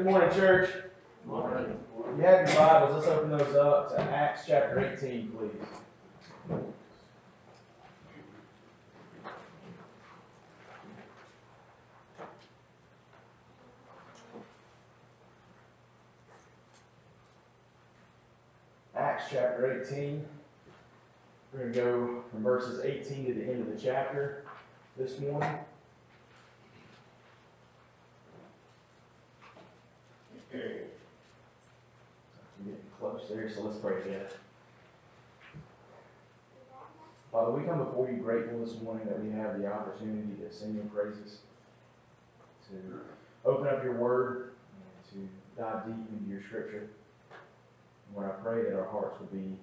Good morning, church. If you have your Bibles, let's open those up to Acts chapter 18, please. Acts chapter 18. We're going to go from verses 18 to the end of the chapter this morning. We're so let's pray together. Father, we come before you grateful this morning that we have the opportunity to sing your praises, to open up your word, and to dive deep into your scripture. And Lord, I pray that our hearts will be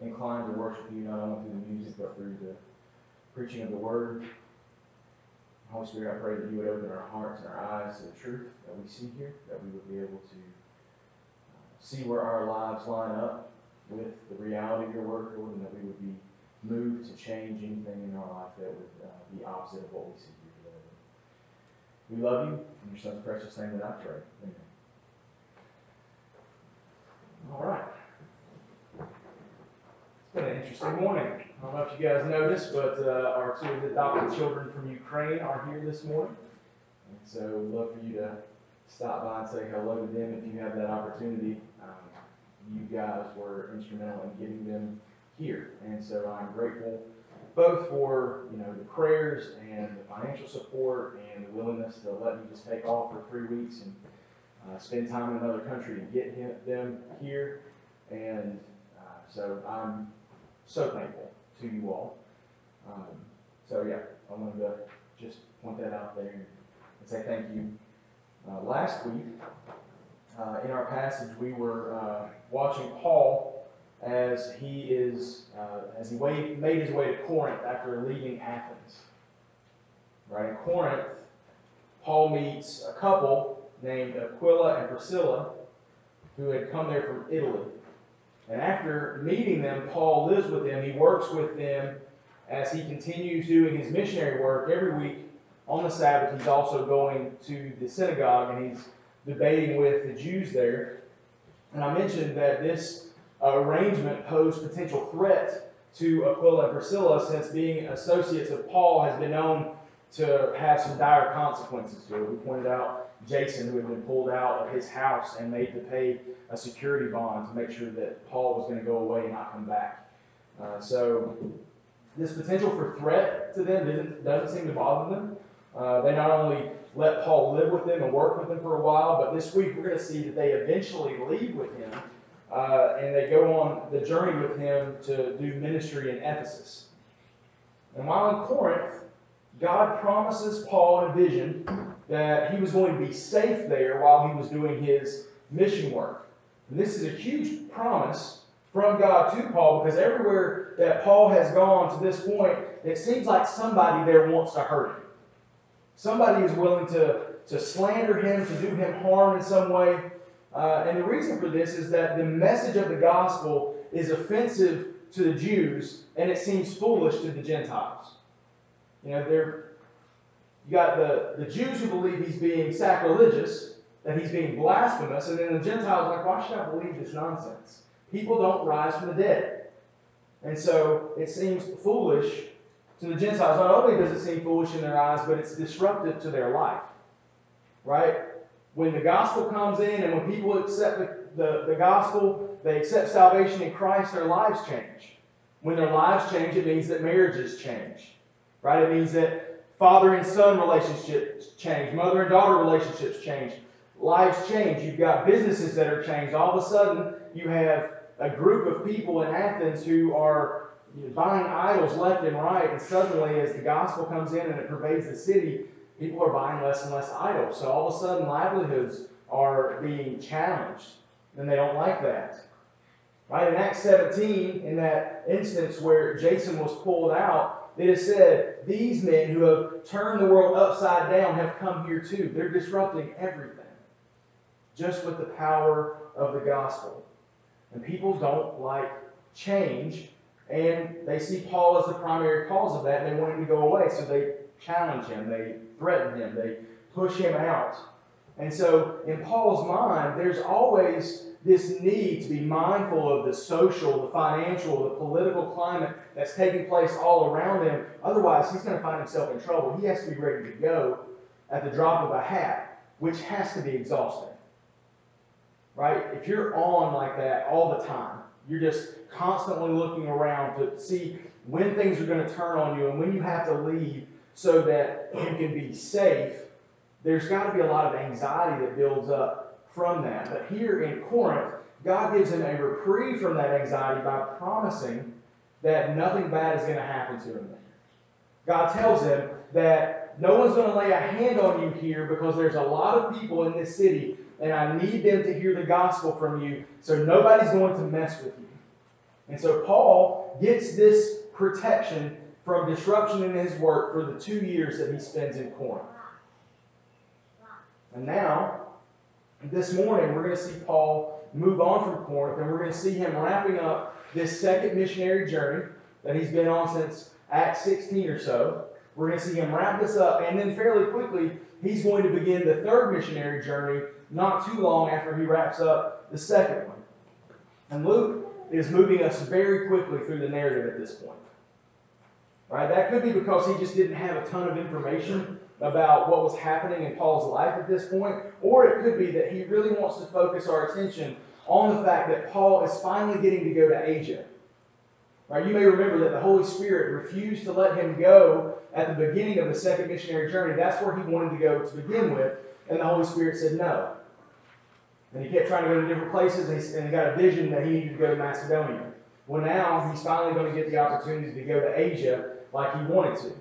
inclined to worship you not only through the music but through the preaching of the word. Holy Spirit, I pray that you would open our hearts and our eyes to the truth that we see here, that we would be able to see where our lives line up with the reality of your word, Lord, and that we would be moved to change anything in our life that would uh, be opposite of what we see here today. We love you. In your son's precious name that I pray. Amen. All right. It's been an interesting morning. I don't know if you guys noticed, but uh, our two adopted children from Ukraine are here this morning. And so we'd love for you to stop by and say hello to them if you have that opportunity. Um, you guys were instrumental in getting them here. And so I'm grateful both for, you know, the prayers and the financial support and the willingness to let me just take off for three weeks and uh, spend time in another country and get him, them here. And uh, so I'm so thankful to you all. Um, so yeah, I wanted to just point that out there and say thank you. Uh, last week, uh, in our passage, we were uh, watching Paul as he is uh, as he way, made his way to Corinth after leaving Athens. Right in Corinth, Paul meets a couple named Aquila and Priscilla who had come there from Italy. And after meeting them, Paul lives with them. He works with them as he continues doing his missionary work every week on the Sabbath. He's also going to the synagogue and he's debating with the Jews there. And I mentioned that this arrangement posed potential threat to Aquila and Priscilla since being associates of Paul has been known to have some dire consequences to it. We pointed out Jason, who had been pulled out of his house and made to pay a security bond to make sure that Paul was going to go away and not come back. Uh, so this potential for threat to them doesn't, doesn't seem to bother them. Uh, they not only let Paul live with them and work with them for a while, but this week we're going to see that they eventually leave with him uh, and they go on the journey with him to do ministry in Ephesus. And while in Corinth, God promises Paul in a vision that he was going to be safe there while he was doing his mission work. And this is a huge promise from God to Paul because everywhere that Paul has gone to this point, it seems like somebody there wants to hurt him. Somebody is willing to, to slander him, to do him harm in some way. Uh, and the reason for this is that the message of the gospel is offensive to the Jews and it seems foolish to the Gentiles. You know, they're, you got the, the Jews who believe he's being sacrilegious, that he's being blasphemous, and then the Gentiles are like, why should I believe this nonsense? People don't rise from the dead. And so it seems foolish to the Gentiles. Not only does it seem foolish in their eyes, but it's disruptive to their life. Right? When the gospel comes in and when people accept the, the, the gospel, they accept salvation in Christ, their lives change. When their lives change, it means that marriages change. Right? It means that father and son relationships change, mother and daughter relationships change, lives change. You've got businesses that are changed. All of a sudden, you have a group of people in Athens who are buying idols left and right, and suddenly, as the gospel comes in and it pervades the city, people are buying less and less idols. So all of a sudden, livelihoods are being challenged, and they don't like that. Right? In Acts 17, in that instance where Jason was pulled out, it is said, These men who have turned the world upside down have come here too. They're disrupting everything just with the power of the gospel. And people don't like change, and they see Paul as the primary cause of that, and they want him to go away. So they challenge him, they threaten him, they push him out. And so, in Paul's mind, there's always this need to be mindful of the social, the financial, the political climate that's taking place all around him. Otherwise, he's going to find himself in trouble. He has to be ready to go at the drop of a hat, which has to be exhausting. Right? If you're on like that all the time, you're just constantly looking around to see when things are going to turn on you and when you have to leave so that you can be safe, there's got to be a lot of anxiety that builds up from that. But here in Corinth, God gives him a reprieve from that anxiety by promising that nothing bad is going to happen to him. God tells him that no one's going to lay a hand on you here because there's a lot of people in this city and I need them to hear the gospel from you, so nobody's going to mess with you. And so Paul gets this protection from disruption in his work for the two years that he spends in Corinth. And now, this morning, we're going to see Paul move on from Corinth, and we're going to see him wrapping up this second missionary journey that he's been on since Acts 16 or so. We're going to see him wrap this up, and then fairly quickly, he's going to begin the third missionary journey not too long after he wraps up the second one. And Luke is moving us very quickly through the narrative at this point. Right? That could be because he just didn't have a ton of information about what was happening in Paul's life at this point, or it could be that he really wants to focus our attention on the fact that Paul is finally getting to go to Asia. Right? You may remember that the Holy Spirit refused to let him go at the beginning of the second missionary journey. That's where he wanted to go to begin with, and the Holy Spirit said no. And he kept trying to go to different places, and he, and he got a vision that he needed to go to Macedonia. Well, now he's finally going to get the opportunity to go to Asia like he wanted to.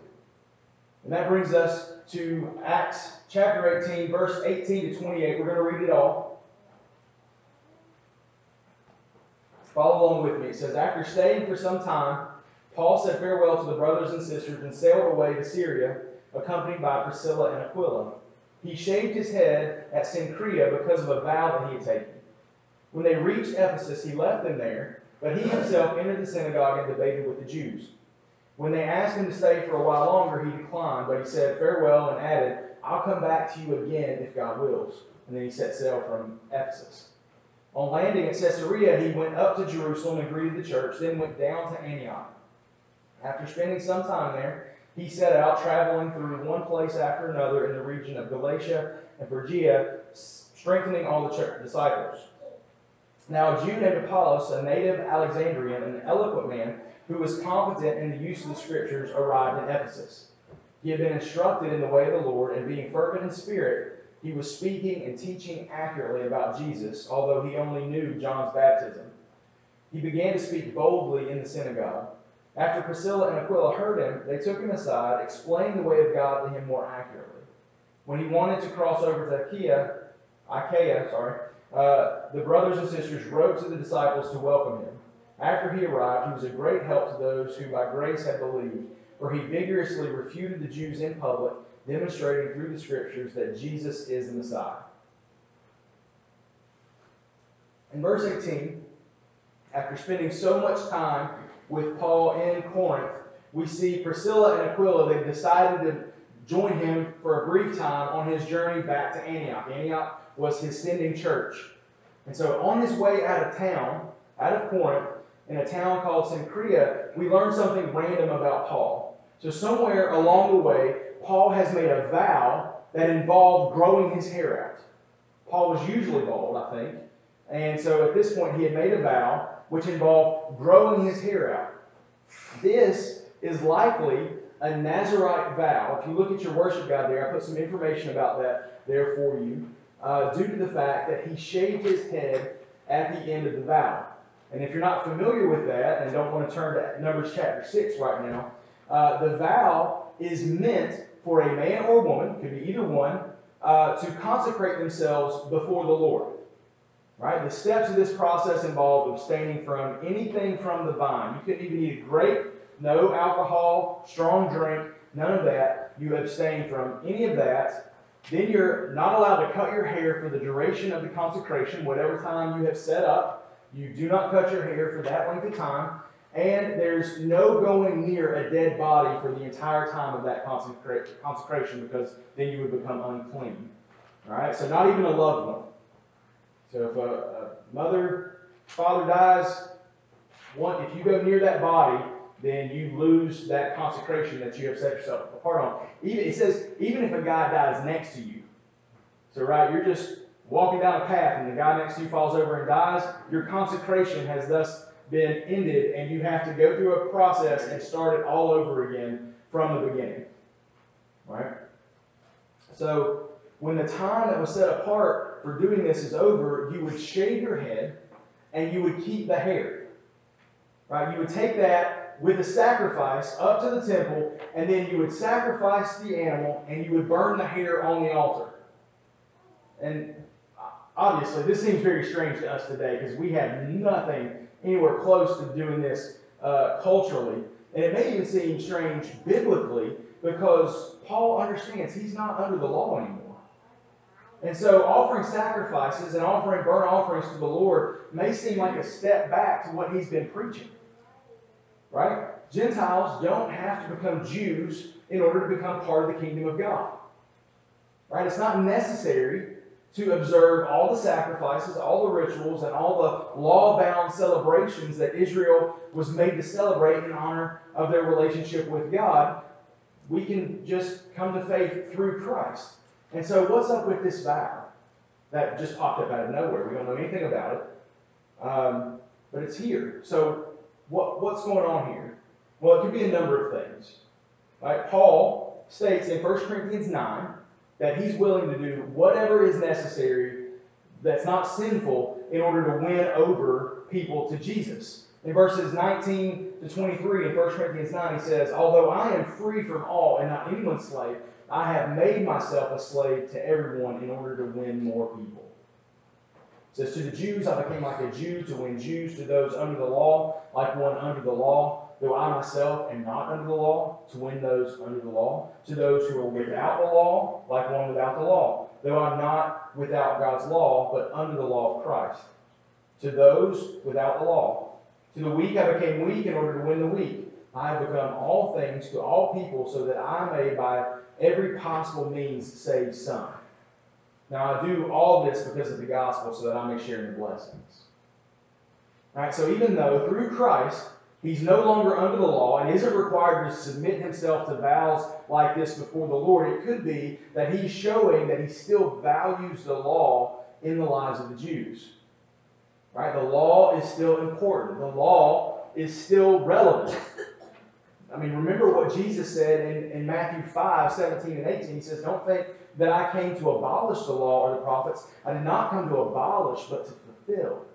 And that brings us to Acts chapter 18, verse 18 to 28. We're going to read it all. Follow along with me. It says, After staying for some time, Paul said farewell to the brothers and sisters and sailed away to Syria, accompanied by Priscilla and Aquila. He shaved his head at Cenchrea because of a vow that he had taken. When they reached Ephesus, he left them there, but he himself entered the synagogue and debated with the Jews. When they asked him to stay for a while longer, he declined, but he said farewell and added, I'll come back to you again if God wills. And then he set sail from Ephesus. On landing at Caesarea, he went up to Jerusalem and greeted the church, then went down to Antioch. After spending some time there, he set out, traveling through one place after another in the region of Galatia and Phrygia, strengthening all the church disciples. Now, a Jew named Apollos, a native Alexandrian, an eloquent man who was competent in the use of the scriptures, arrived in Ephesus. He had been instructed in the way of the Lord, and being fervent in spirit, he was speaking and teaching accurately about Jesus, although he only knew John's baptism. He began to speak boldly in the synagogue. After Priscilla and Aquila heard him, they took him aside, explained the way of God to him more accurately. When he wanted to cross over to Achaia, Achaia, sorry, uh, the brothers and sisters wrote to the disciples to welcome him. After he arrived, he was a great help to those who by grace had believed, for he vigorously refuted the Jews in public, demonstrating through the scriptures that Jesus is the Messiah. In verse 18, after spending so much time with Paul in Corinth, we see Priscilla and Aquila, they've decided to join him for a brief time on his journey back to Antioch. Antioch was his sending church. And so on his way out of town, out of Corinth, in a town called Cenchrea, we learn something random about Paul. So somewhere along the way, Paul has made a vow that involved growing his hair out. Paul was usually bald, I think. And so at this point, he had made a vow which involved growing his hair out. This is likely a Nazarite vow. If you look at your worship guide there, I put some information about that there for you, uh, due to the fact that he shaved his head at the end of the vow. And if you're not familiar with that and don't want to turn to Numbers chapter 6 right now, uh, the vow is meant for a man or woman, could be either one, uh, to consecrate themselves before the Lord. Right? The steps of this process involve abstaining from anything from the vine. You couldn't even eat a grape, no alcohol, strong drink, none of that. You abstain from any of that. Then you're not allowed to cut your hair for the duration of the consecration, whatever time you have set up. You do not cut your hair for that length of time. And there's no going near a dead body for the entire time of that consecration because then you would become unclean. All right, so not even a loved one. So if a, a mother, father dies, one, if you go near that body, then you lose that consecration that you have set yourself apart on. Even it says, even if a guy dies next to you. So right, you're just walking down a path and the guy next to you falls over and dies, your consecration has thus been ended, and you have to go through a process and start it all over again from the beginning. Right? So when the time that was set apart for doing this is over, you would shave your head and you would keep the hair. Right? You would take that with a sacrifice up to the temple, and then you would sacrifice the animal and you would burn the hair on the altar. And obviously, this seems very strange to us today because we have nothing anywhere close to doing this uh, culturally. And it may even seem strange biblically because Paul understands he's not under the law anymore. And so offering sacrifices and offering burnt offerings to the Lord may seem like a step back to what he's been preaching. Right? Gentiles don't have to become Jews in order to become part of the kingdom of God. Right? It's not necessary to observe all the sacrifices, all the rituals, and all the law bound celebrations that Israel was made to celebrate in honor of their relationship with God. We can just come to faith through Christ. And so, what's up with this vow that just popped up out of nowhere? We don't know anything about it, um, but it's here. So, what, what's going on here? Well, it could be a number of things. Right? Paul states in 1 Corinthians 9 that he's willing to do whatever is necessary that's not sinful in order to win over people to Jesus. In verses 19 to 23 in 1 Corinthians 9, he says, Although I am free from all and not anyone's slave, I have made myself a slave to everyone in order to win more people. It says, To the Jews I became like a Jew to win Jews, to those under the law, like one under the law though I myself am not under the law, to win those under the law, to those who are without the law, like one without the law, though I'm not without God's law, but under the law of Christ. To those without the law. To the weak I became weak in order to win the weak. I have become all things to all people, so that I may by every possible means save some. Now I do all this because of the gospel, so that I may share in the blessings. All right, so even though through Christ He's no longer under the law and isn't required to submit himself to vows like this before the Lord. It could be that he's showing that he still values the law in the lives of the Jews. Right? The law is still important. The law is still relevant. I mean, remember what Jesus said in, in Matthew 5, 17 and 18. He says, Don't think that I came to abolish the law or the prophets. I did not come to abolish, but to fulfill.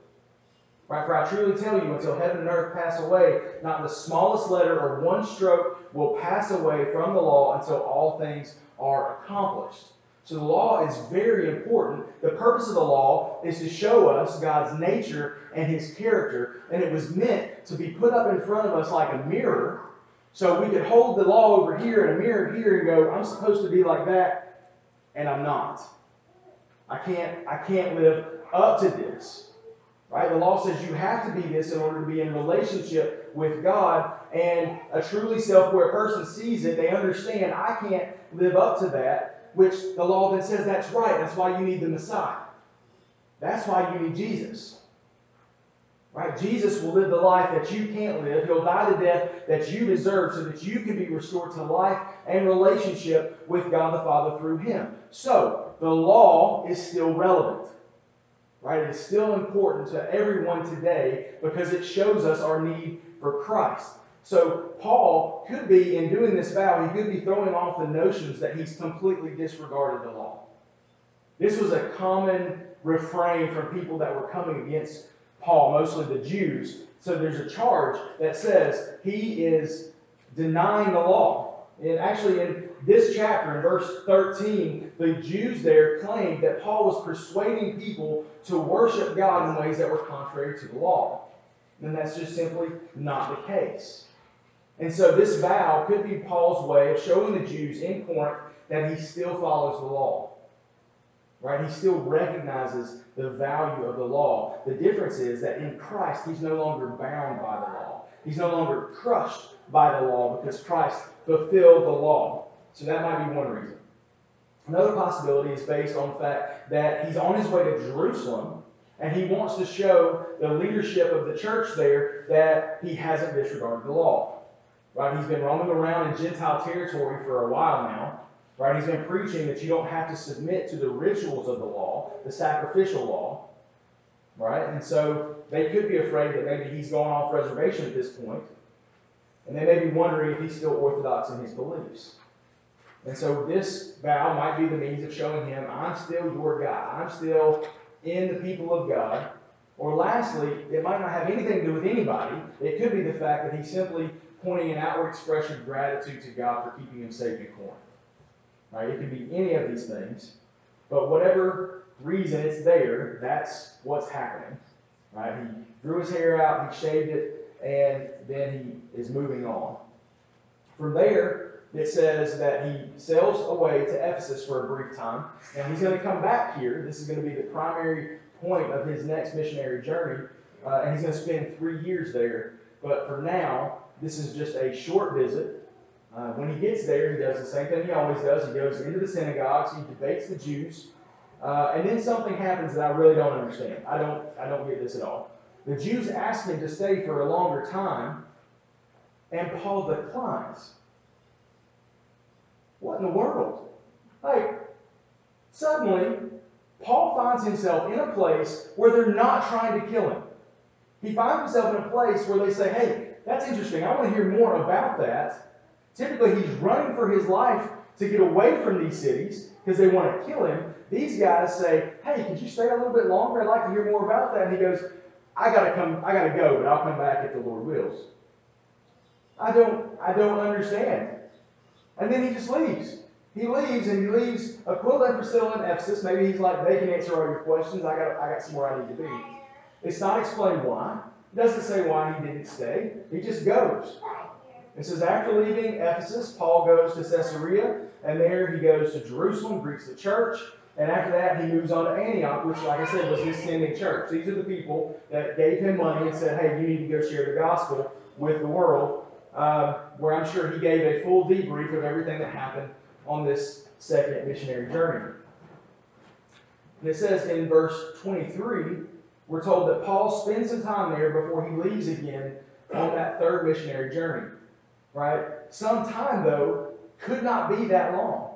Right? For I truly tell you, until heaven and earth pass away, not the smallest letter or one stroke will pass away from the law until all things are accomplished. So the law is very important. The purpose of the law is to show us God's nature and his character, and it was meant to be put up in front of us like a mirror. So we could hold the law over here and a mirror here and go, I'm supposed to be like that, and I'm not. I can't, I can't live up to this. Right? The law says you have to be this in order to be in relationship with God. And a truly self aware person sees it. They understand, I can't live up to that, which the law then says that's right. That's why you need the Messiah. That's why you need Jesus. Right? Jesus will live the life that you can't live. He'll die the death that you deserve so that you can be restored to life and relationship with God the Father through Him. So, the law is still relevant. Right? It is still important to everyone today because it shows us our need for Christ. So Paul could be, in doing this vow, he could be throwing off the notions that he's completely disregarded the law. This was a common refrain from people that were coming against Paul, mostly the Jews. So there's a charge that says he is denying the law. And actually, in this chapter, in verse 13, the Jews there claimed that Paul was persuading people to worship God in ways that were contrary to the law. And that's just simply not the case. And so this vow could be Paul's way of showing the Jews in Corinth that he still follows the law. Right? He still recognizes the value of the law. The difference is that in Christ, he's no longer bound by the law. He's no longer crushed by the law because Christ fulfilled the law. So that might be one reason. Another possibility is based on the fact that he's on his way to Jerusalem and he wants to show the leadership of the church there that he hasn't disregarded the law. Right? He's been roaming around in Gentile territory for a while now. Right? He's been preaching that you don't have to submit to the rituals of the law, the sacrificial law. Right? And so they could be afraid that maybe he's gone off reservation at this point, And they may be wondering if he's still orthodox in his beliefs. And so this vow might be the means of showing him, I'm still your guy. I'm still in the people of God. Or lastly, it might not have anything to do with anybody. It could be the fact that he's simply pointing an outward expression of gratitude to God for keeping him safe in Corinth. Right? It could be any of these things. But whatever reason it's there, that's what's happening. Right? He grew his hair out, he shaved it, and then he is moving on. From there, it says that he sails away to Ephesus for a brief time, and he's going to come back here. This is going to be the primary point of his next missionary journey, uh, and he's going to spend three years there. But for now, this is just a short visit. Uh, when he gets there, he does the same thing he always does. He goes into the synagogues, he debates the Jews, uh, and then something happens that I really don't understand. I don't, I don't get this at all. The Jews ask him to stay for a longer time, and Paul declines. What in the world? Like, suddenly, Paul finds himself in a place where they're not trying to kill him. He finds himself in a place where they say, hey, that's interesting. I want to hear more about that. Typically, he's running for his life to get away from these cities because they want to kill him. These guys say, hey, could you stay a little bit longer? I'd like to hear more about that. And he goes, I gotta come, I gotta go, but I'll come back if the Lord wills. I don't, I don't understand. And then he just leaves. He leaves and he leaves Aquila and Priscilla in Ephesus. Maybe he's like, they can answer all your questions. I got, I got somewhere I need to be. It's not explained why. It doesn't say why he didn't stay. He just goes. It says, after leaving Ephesus, Paul goes to Caesarea, and there he goes to Jerusalem, greets the church, and after that he moves on to Antioch, which, like I said, was his sending church. These are the people that gave him money and said, hey, you need to go share the gospel with the world uh, where I'm sure he gave a full debrief of everything that happened on this second missionary journey. And it says in verse 23, we're told that Paul spends some time there before he leaves again on that third missionary journey. Right? Some time, though, could not be that long.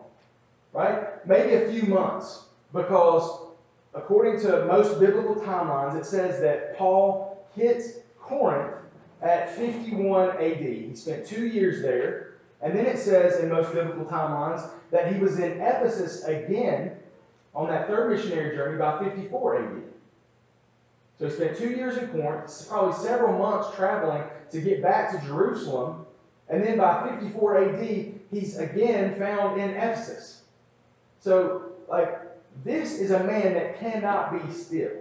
Right? Maybe a few months. Because according to most biblical timelines, it says that Paul hit Corinth at 51 AD. He spent two years there. And then it says in most biblical timelines that he was in Ephesus again on that third missionary journey by 54 AD. So he spent two years in Corinth, probably several months traveling to get back to Jerusalem. And then by 54 AD, he's again found in Ephesus. So, like, this is a man that cannot be still.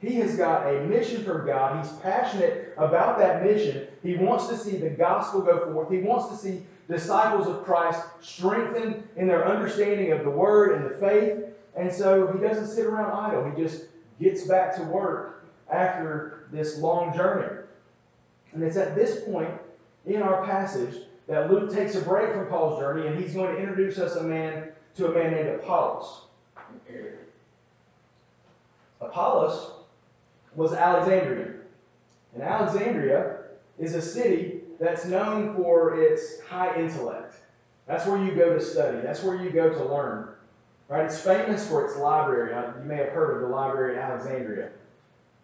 He has got a mission from God. He's passionate about that mission. He wants to see the gospel go forth. He wants to see disciples of Christ strengthened in their understanding of the word and the faith. And so he doesn't sit around idle. He just gets back to work after this long journey. And it's at this point in our passage that Luke takes a break from Paul's journey and he's going to introduce us a man to a man named Apollos. Apollos was Alexandria. And Alexandria is a city that's known for its high intellect. That's where you go to study. That's where you go to learn. Right? It's famous for its library. You may have heard of the library at Alexandria.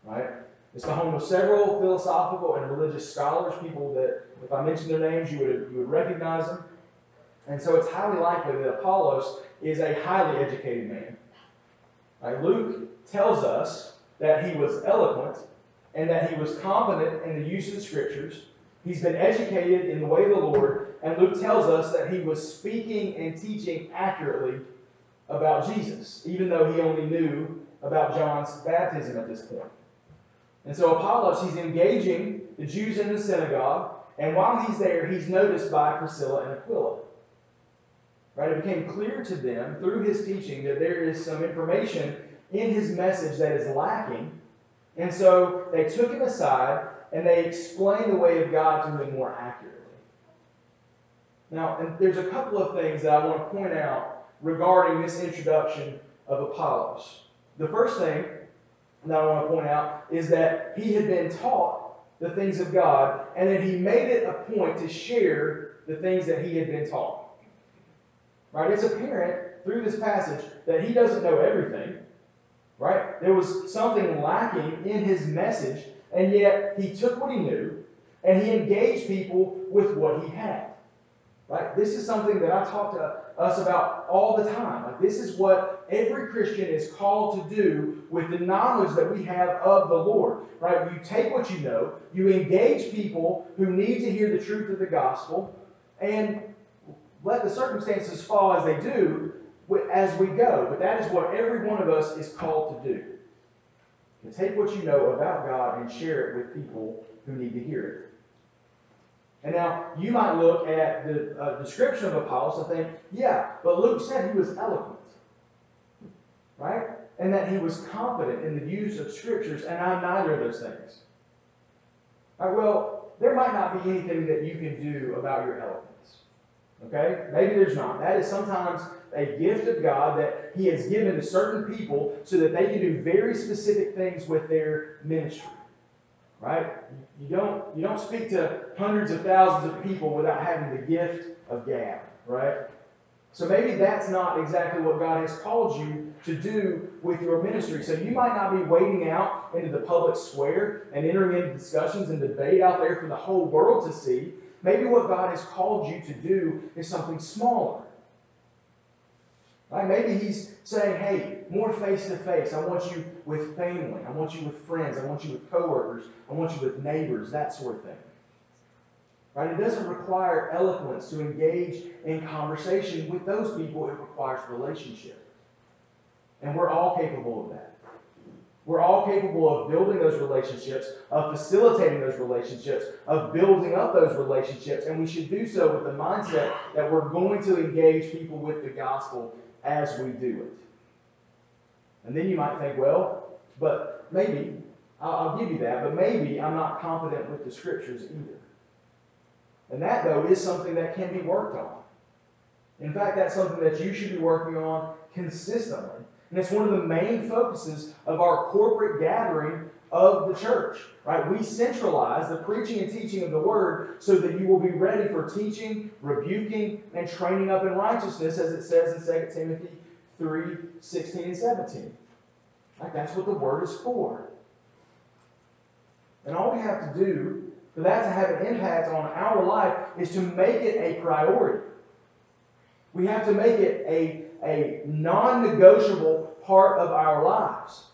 Right? It's the home of several philosophical and religious scholars, people that, if I mentioned their names, you would, you would recognize them. And so it's highly likely that Apollos is a highly educated man. Right? Luke tells us that he was eloquent and that he was competent in the use of the scriptures. He's been educated in the way of the Lord, and Luke tells us that he was speaking and teaching accurately about Jesus, even though he only knew about John's baptism at this point. And so Apollos, he's engaging the Jews in the synagogue, and while he's there, he's noticed by Priscilla and Aquila. Right? It became clear to them through his teaching that there is some information in his message that is lacking. And so they took him aside and they explained the way of God to him more accurately. Now, and there's a couple of things that I want to point out regarding this introduction of Apollos. The first thing that I want to point out is that he had been taught the things of God, and that he made it a point to share the things that he had been taught. Right? It's apparent through this passage that he doesn't know everything. Right? There was something lacking in his message, and yet he took what he knew and he engaged people with what he had. Right? This is something that I talk to us about all the time. Like this is what every Christian is called to do with the knowledge that we have of the Lord. Right? You take what you know, you engage people who need to hear the truth of the gospel, and let the circumstances fall as they do as we go. But that is what every one of us is called to do. To take what you know about God and share it with people who need to hear it. And now you might look at the uh, description of Apollos and think, yeah, but Luke said he was eloquent, right? And that he was confident in the use of scriptures, and I'm neither of those things. All right, well, there might not be anything that you can do about your eloquence. Okay? Maybe there's not. That is sometimes a gift of God that He has given to certain people so that they can do very specific things with their ministry right? You don't, you don't speak to hundreds of thousands of people without having the gift of gab, right? So maybe that's not exactly what God has called you to do with your ministry. So you might not be wading out into the public square and entering into discussions and debate out there for the whole world to see. Maybe what God has called you to do is something smaller. Right? Maybe he's saying, hey, more face to face. I want you with family. I want you with friends. I want you with coworkers. I want you with neighbors, that sort of thing. Right? It doesn't require eloquence to engage in conversation with those people. It requires relationship. And we're all capable of that. We're all capable of building those relationships, of facilitating those relationships, of building up those relationships, and we should do so with the mindset that we're going to engage people with the gospel as we do it. And then you might think, well, but maybe, I'll, I'll give you that, but maybe I'm not confident with the scriptures either. And that, though, is something that can be worked on. In fact, that's something that you should be working on consistently. And it's one of the main focuses of our corporate gathering of the church. Right? We centralize the preaching and teaching of the word so that you will be ready for teaching, rebuking, and training up in righteousness, as it says in 2 Timothy 3, 16 and 17. Right? That's what the word is for. And all we have to do for that to have an impact on our life is to make it a priority. We have to make it a, a non negotiable part of our lives.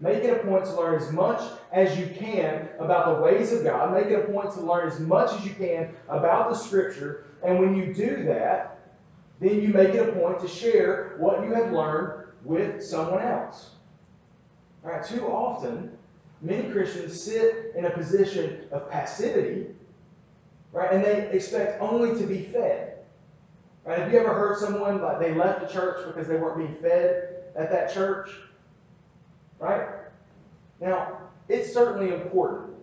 Make it a point to learn as much as you can about the ways of God. Make it a point to learn as much as you can about the Scripture. And when you do that, then you make it a point to share what you have learned with someone else. All right, too often, many Christians sit in a position of passivity, right, and they expect only to be fed. Right? Have you ever heard someone like they left the church because they weren't being fed at that church? Right? Now, it's certainly important.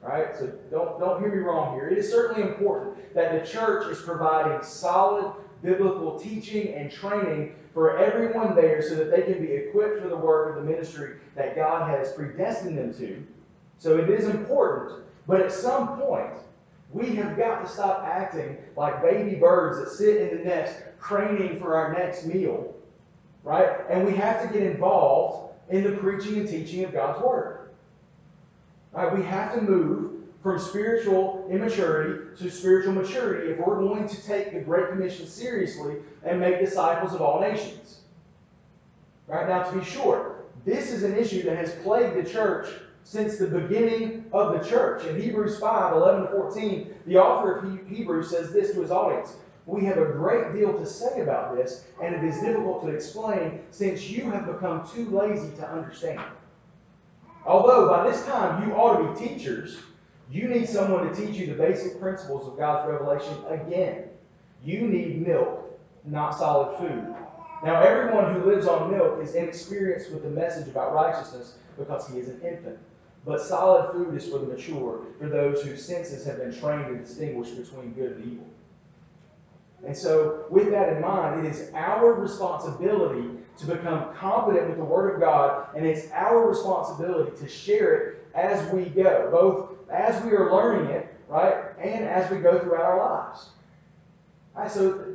Right? So don't, don't hear me wrong here. It is certainly important that the church is providing solid biblical teaching and training for everyone there so that they can be equipped for the work of the ministry that God has predestined them to. So it is important. But at some point, we have got to stop acting like baby birds that sit in the nest craning for our next meal. Right? And we have to get involved in the preaching and teaching of God's Word. Right? We have to move from spiritual immaturity to spiritual maturity if we're going to take the Great Commission seriously and make disciples of all nations. Right now, to be sure, this is an issue that has plagued the church since the beginning of the church. In Hebrews 5 11 to 14, the author of Hebrews says this to his audience We have a great deal to say about this, and it is difficult to explain since you have become too lazy to understand. Although by this time you ought to be teachers, you need someone to teach you the basic principles of God's revelation again. You need milk, not solid food. Now, everyone who lives on milk is inexperienced with the message about righteousness because he is an infant. But solid food is for the mature, for those whose senses have been trained to distinguish between good and evil. And so, with that in mind, it is our responsibility to become competent with the Word of God, and it's our responsibility to share it as we go, both as we are learning it, right, and as we go throughout our lives. Right, so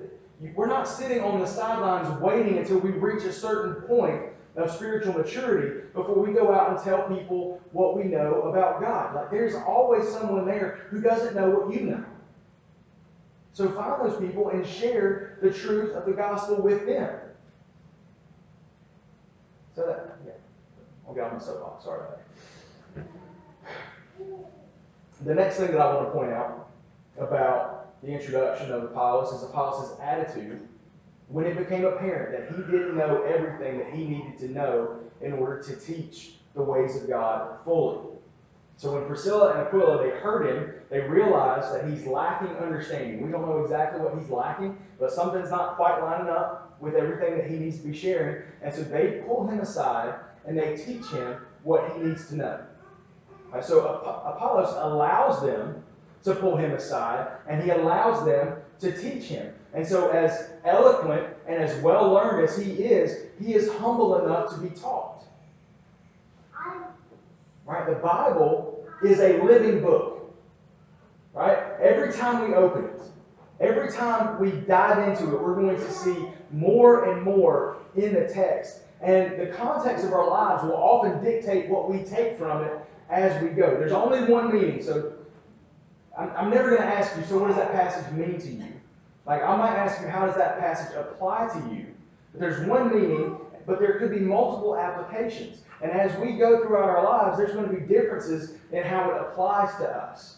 we're not sitting on the sidelines waiting until we reach a certain point of spiritual maturity before we go out and tell people what we know about God. Like there's always someone there who doesn't know what you know. So find those people and share the truth of the gospel with them. So that, yeah, I'll get on my soapbox. Sorry about that. The next thing that I want to point out about the introduction of Apollos is Apollos' attitude when it became apparent that he didn't know everything that he needed to know in order to teach the ways of God fully. So when Priscilla and Aquila they heard him, they realized that he's lacking understanding. We don't know exactly what he's lacking, but something's not quite lining up with everything that he needs to be sharing. And so they pull him aside and they teach him what he needs to know. Right, so Apollos allows them to pull him aside, and he allows them to teach him. And so, as eloquent and as well learned as he is, he is humble enough to be taught. Right? The Bible is a living book. Right? Every time we open it, every time we dive into it, we're going to see more and more in the text. And the context of our lives will often dictate what we take from it as we go. There's only one meaning, so I'm, I'm never going to ask you, so what does that passage mean to you? Like, I might ask you, how does that passage apply to you? But there's one meaning, but there could be multiple applications. And as we go throughout our lives, there's going to be differences in how it applies to us.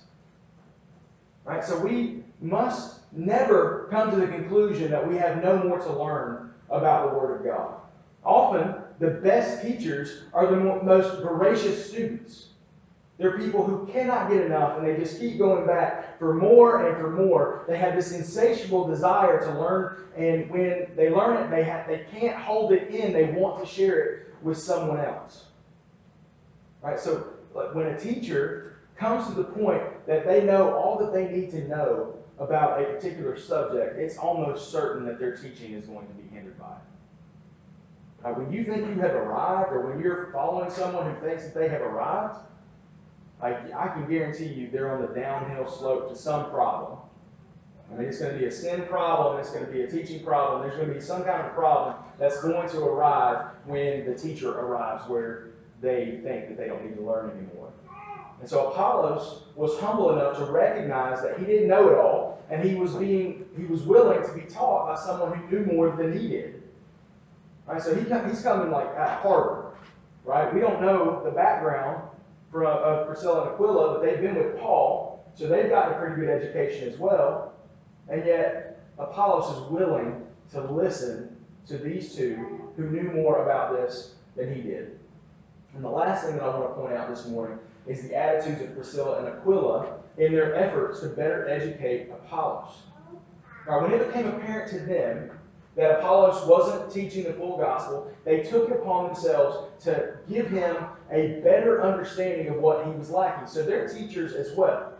Right? So we must never come to the conclusion that we have no more to learn about the Word of God. Often, the best teachers are the most voracious students. They're people who cannot get enough and they just keep going back for more and for more. They have this insatiable desire to learn, and when they learn it, they, have, they can't hold it in. They want to share it with someone else. Right? So when a teacher comes to the point that they know all that they need to know about a particular subject, it's almost certain that their teaching is going to be hindered by it. Right? When you think you have arrived, or when you're following someone who thinks that they have arrived, I, I can guarantee you they're on the downhill slope to some problem. I mean, it's going to be a sin problem, it's going to be a teaching problem, there's going to be some kind of problem that's going to arrive when the teacher arrives where they think that they don't need to learn anymore. And so Apollos was humble enough to recognize that he didn't know it all, and he was being he was willing to be taught by someone who knew more than he did. Right? So he, he's coming like at Harvard, right? We don't know the background from, of Priscilla and Aquila, but they've been with Paul, so they've gotten a pretty good education as well. And yet, Apollos is willing to listen to these two who knew more about this than he did. And the last thing that I want to point out this morning is the attitudes of Priscilla and Aquila in their efforts to better educate Apollos. Now, when it became apparent to them that Apollos wasn't teaching the full gospel, they took it upon themselves to give him a better understanding of what he was lacking. So they're teachers as well.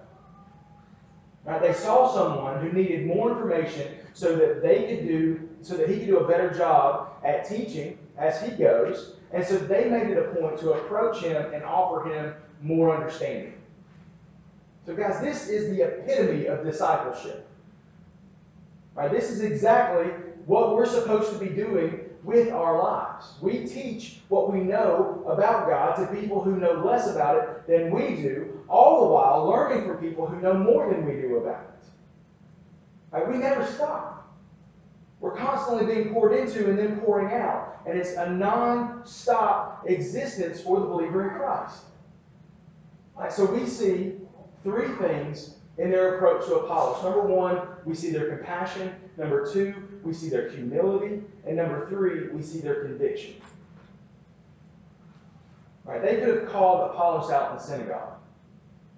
Right? They saw someone who needed more information so that they could do, so that he could do a better job at teaching as he goes. And so they made it a point to approach him and offer him more understanding. So, guys, this is the epitome of discipleship. Right? This is exactly what we're supposed to be doing with our lives. We teach what we know about God to people who know less about it than we do, all the while learning from people who know more than we do about it. Right? We never stop. We're constantly being poured into and then pouring out. And it's a non stop existence for the believer in Christ. Right, so we see three things in their approach to Apollos. Number one, we see their compassion. Number two, we see their humility. And number three, we see their conviction. Right? They could have called Apollos out in the synagogue.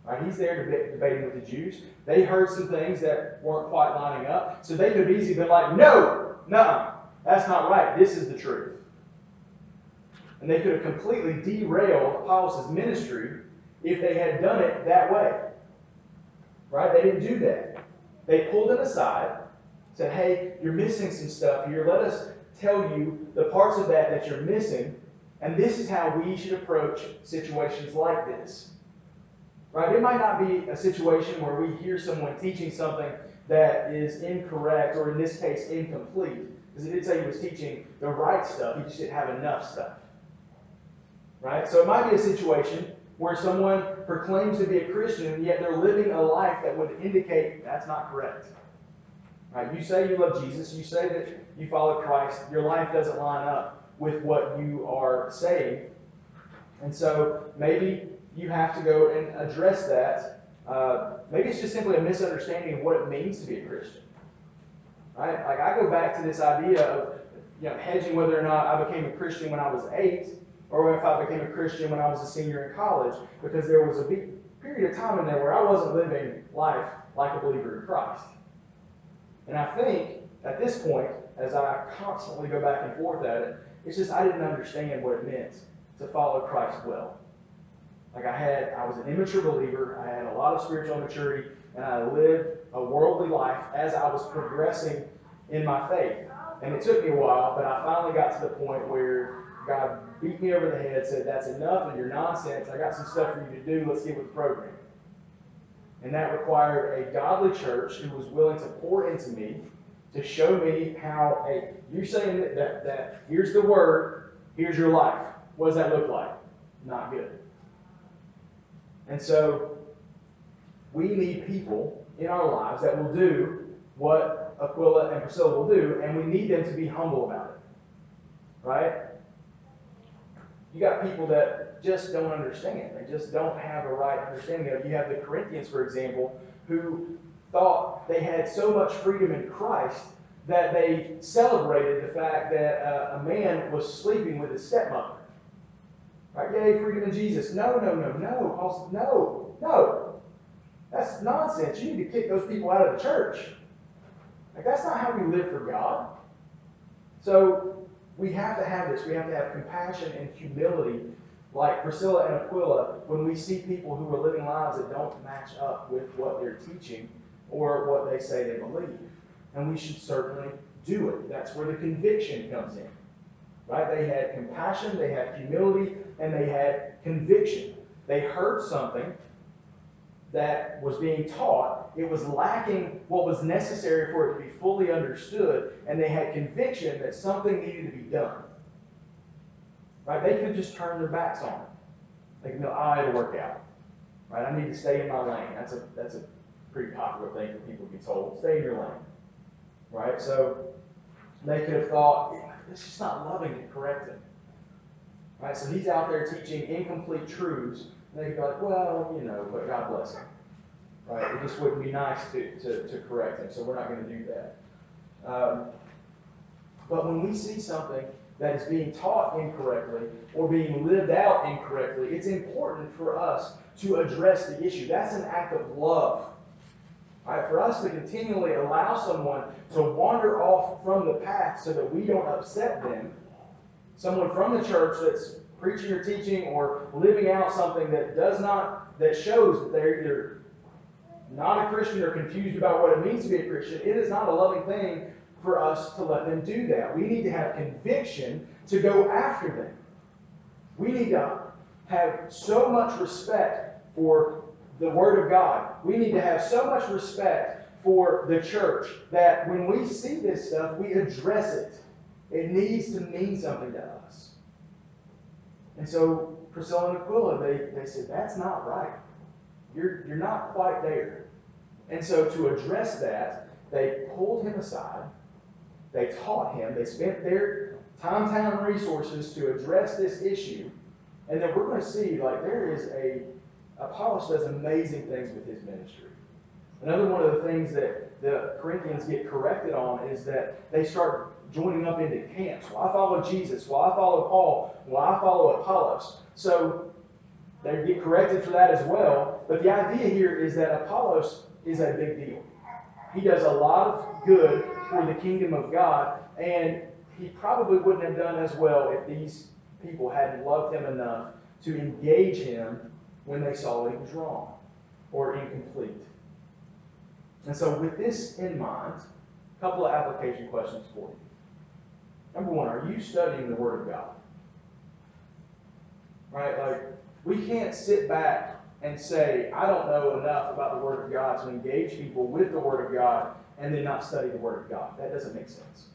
Right? He's there debating with the Jews. They heard some things that weren't quite lining up. So they could have easily been like, no, no, that's not right. This is the truth. And they could have completely derailed Apollos' ministry if they had done it that way. Right? They didn't do that. They pulled him aside said, hey, you're missing some stuff here. Let us tell you the parts of that that you're missing, and this is how we should approach situations like this. Right? It might not be a situation where we hear someone teaching something that is incorrect, or in this case, incomplete. Because it did say he was teaching the right stuff, he just didn't have enough stuff. Right? So it might be a situation where someone proclaims to be a Christian, yet they're living a life that would indicate that's not correct. Right? You say you love Jesus, you say that you follow Christ, your life doesn't line up with what you are saying. And so maybe you have to go and address that. Uh, maybe it's just simply a misunderstanding of what it means to be a Christian. Right? Like I go back to this idea of you know, hedging whether or not I became a Christian when I was eight, or if I became a Christian when I was a senior in college, because there was a big period of time in there where I wasn't living life like a believer in Christ. And I think at this point, as I constantly go back and forth at it, it's just I didn't understand what it meant to follow Christ well. Like I had, I was an immature believer, I had a lot of spiritual maturity, and I lived a worldly life as I was progressing in my faith. And it took me a while, but I finally got to the point where God beat me over the head, said, That's enough of your nonsense. I got some stuff for you to do. Let's get with the program. And that required a godly church who was willing to pour into me to show me how, a you're saying that, that, that here's the word, here's your life. What does that look like? Not good. And so we need people in our lives that will do what Aquila and Priscilla will do, and we need them to be humble about it. Right? You got people that just don't understand. They just don't have a right understanding of. You have the Corinthians, for example, who thought they had so much freedom in Christ that they celebrated the fact that uh, a man was sleeping with his stepmother. Right? Yay, freedom in Jesus. No, no, no, no. No, no. That's nonsense. You need to kick those people out of the church. Like, that's not how we live for God. So, we have to have this. We have to have compassion and humility, like Priscilla and Aquila, when we see people who are living lives that don't match up with what they're teaching or what they say they believe. And we should certainly do it. That's where the conviction comes in. Right? They had compassion, they had humility, and they had conviction. They heard something that was being taught. It was lacking what was necessary for it to be fully understood, and they had conviction that something needed to be done. Right? They could just turn their backs on it. They could go, I had to work out. Right? I need to stay in my lane. That's a that's a pretty popular thing for people to be told. Stay in your lane. Right? So they could have thought, it's just not loving and correcting. Right? So he's out there teaching incomplete truths. And they could be like, well, you know, but God bless him. Right? It just wouldn't be nice to, to, to correct him, so we're not going to do that. Um, but when we see something that is being taught incorrectly or being lived out incorrectly, it's important for us to address the issue. That's an act of love. Right? For us to continually allow someone to wander off from the path so that we don't upset them, someone from the church that's preaching or teaching or living out something that does not, that shows that they're either not a Christian or confused about what it means to be a Christian, it is not a loving thing for us to let them do that. We need to have conviction to go after them. We need to have so much respect for the Word of God. We need to have so much respect for the church that when we see this stuff, we address it. It needs to mean something to us. And so Priscilla and Aquila, they, they said, that's not right. You're, you're not quite there. And so to address that, they pulled him aside. They taught him. They spent their time, talent, resources to address this issue. And then we're going to see, like, there is a, Apollos does amazing things with his ministry. Another one of the things that the Corinthians get corrected on is that they start joining up into camps. Well, I follow Jesus. Well, I follow Paul. Well, I follow Apollos. So they get corrected for that as well. But the idea here is that Apollos is a big deal. He does a lot of good for the kingdom of God, and he probably wouldn't have done as well if these people hadn't loved him enough to engage him when they saw that he was wrong or incomplete. And so, with this in mind, a couple of application questions for you. Number one, are you studying the Word of God? Right? Like, we can't sit back and say, I don't know enough about the Word of God to engage people with the Word of God and then not study the Word of God. That doesn't make sense.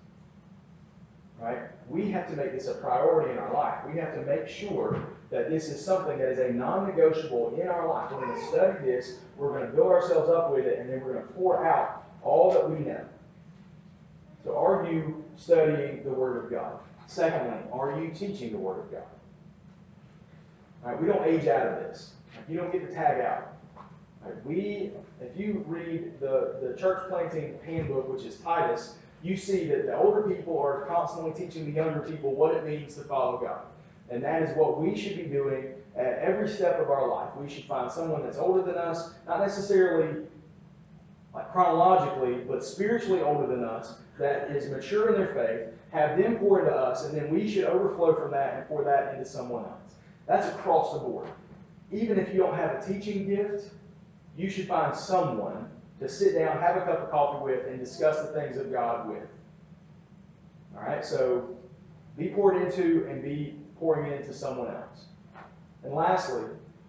Right? We have to make this a priority in our life. We have to make sure that this is something that is a non negotiable in our life. We're going to study this, we're going to build ourselves up with it, and then we're going to pour out all that we know. So, are you studying the Word of God? Secondly, are you teaching the Word of God? Right, we don't age out of this. You don't get to tag out. We, if you read the, the church planting handbook, which is Titus, you see that the older people are constantly teaching the younger people what it means to follow God. And that is what we should be doing at every step of our life. We should find someone that's older than us, not necessarily like chronologically, but spiritually older than us, that is mature in their faith, have them pour into us, and then we should overflow from that and pour that into someone else. That's across the board. Even if you don't have a teaching gift, you should find someone to sit down, have a cup of coffee with, and discuss the things of God with. All right, so be poured into and be pouring into someone else. And lastly,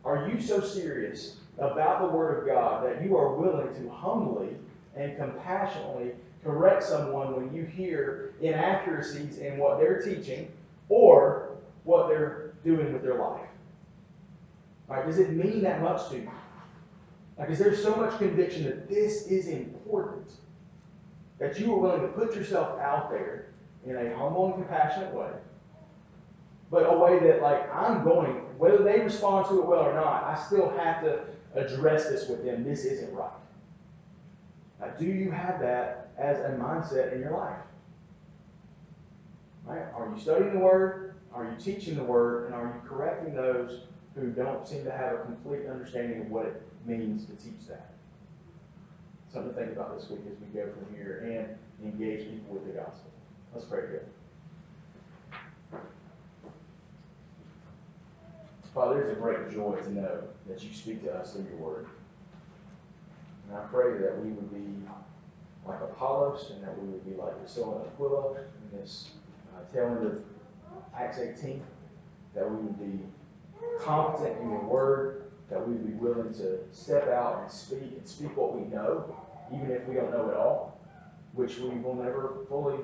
are you so serious about the Word of God that you are willing to humbly and compassionately correct someone when you hear inaccuracies in what they're teaching or what they're doing with their life? Right? Does it mean that much to you? Like, is there so much conviction that this is important that you are willing to put yourself out there in a humble and compassionate way, but a way that, like, I'm going, whether they respond to it well or not, I still have to address this with them. This isn't right. Now, do you have that as a mindset in your life? Right? Are you studying the Word? Are you teaching the Word? And are you correcting those who don't seem to have a complete understanding of what it means to teach that? Something to think about this week as we go from here and engage people with the gospel. Let's pray together. Father, it's a great joy to know that you speak to us through your word. And I pray that we would be like Apollos and that we would be like Priscilla and Aquila in this uh, tail end of Acts 18, that we would be competent in your word, that we would be willing to step out and speak and speak what we know, even if we don't know it all, which we will never fully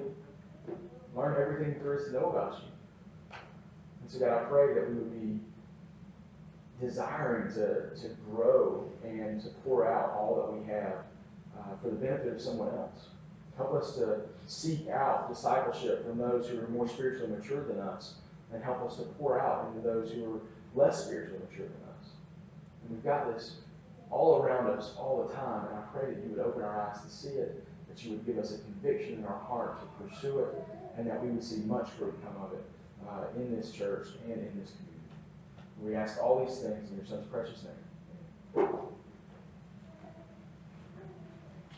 learn everything there is to know about you. And so, God, I pray that we would be desiring to, to grow and to pour out all that we have uh, for the benefit of someone else. Help us to seek out discipleship from those who are more spiritually mature than us, and help us to pour out into those who are less spiritually mature than us. And we've got this all around us all the time, and I pray that you would open our eyes to see it, that you would give us a conviction in our heart to pursue it, and that we would see much fruit come of it uh, in this church and in this community. We ask all these things in your son's precious name.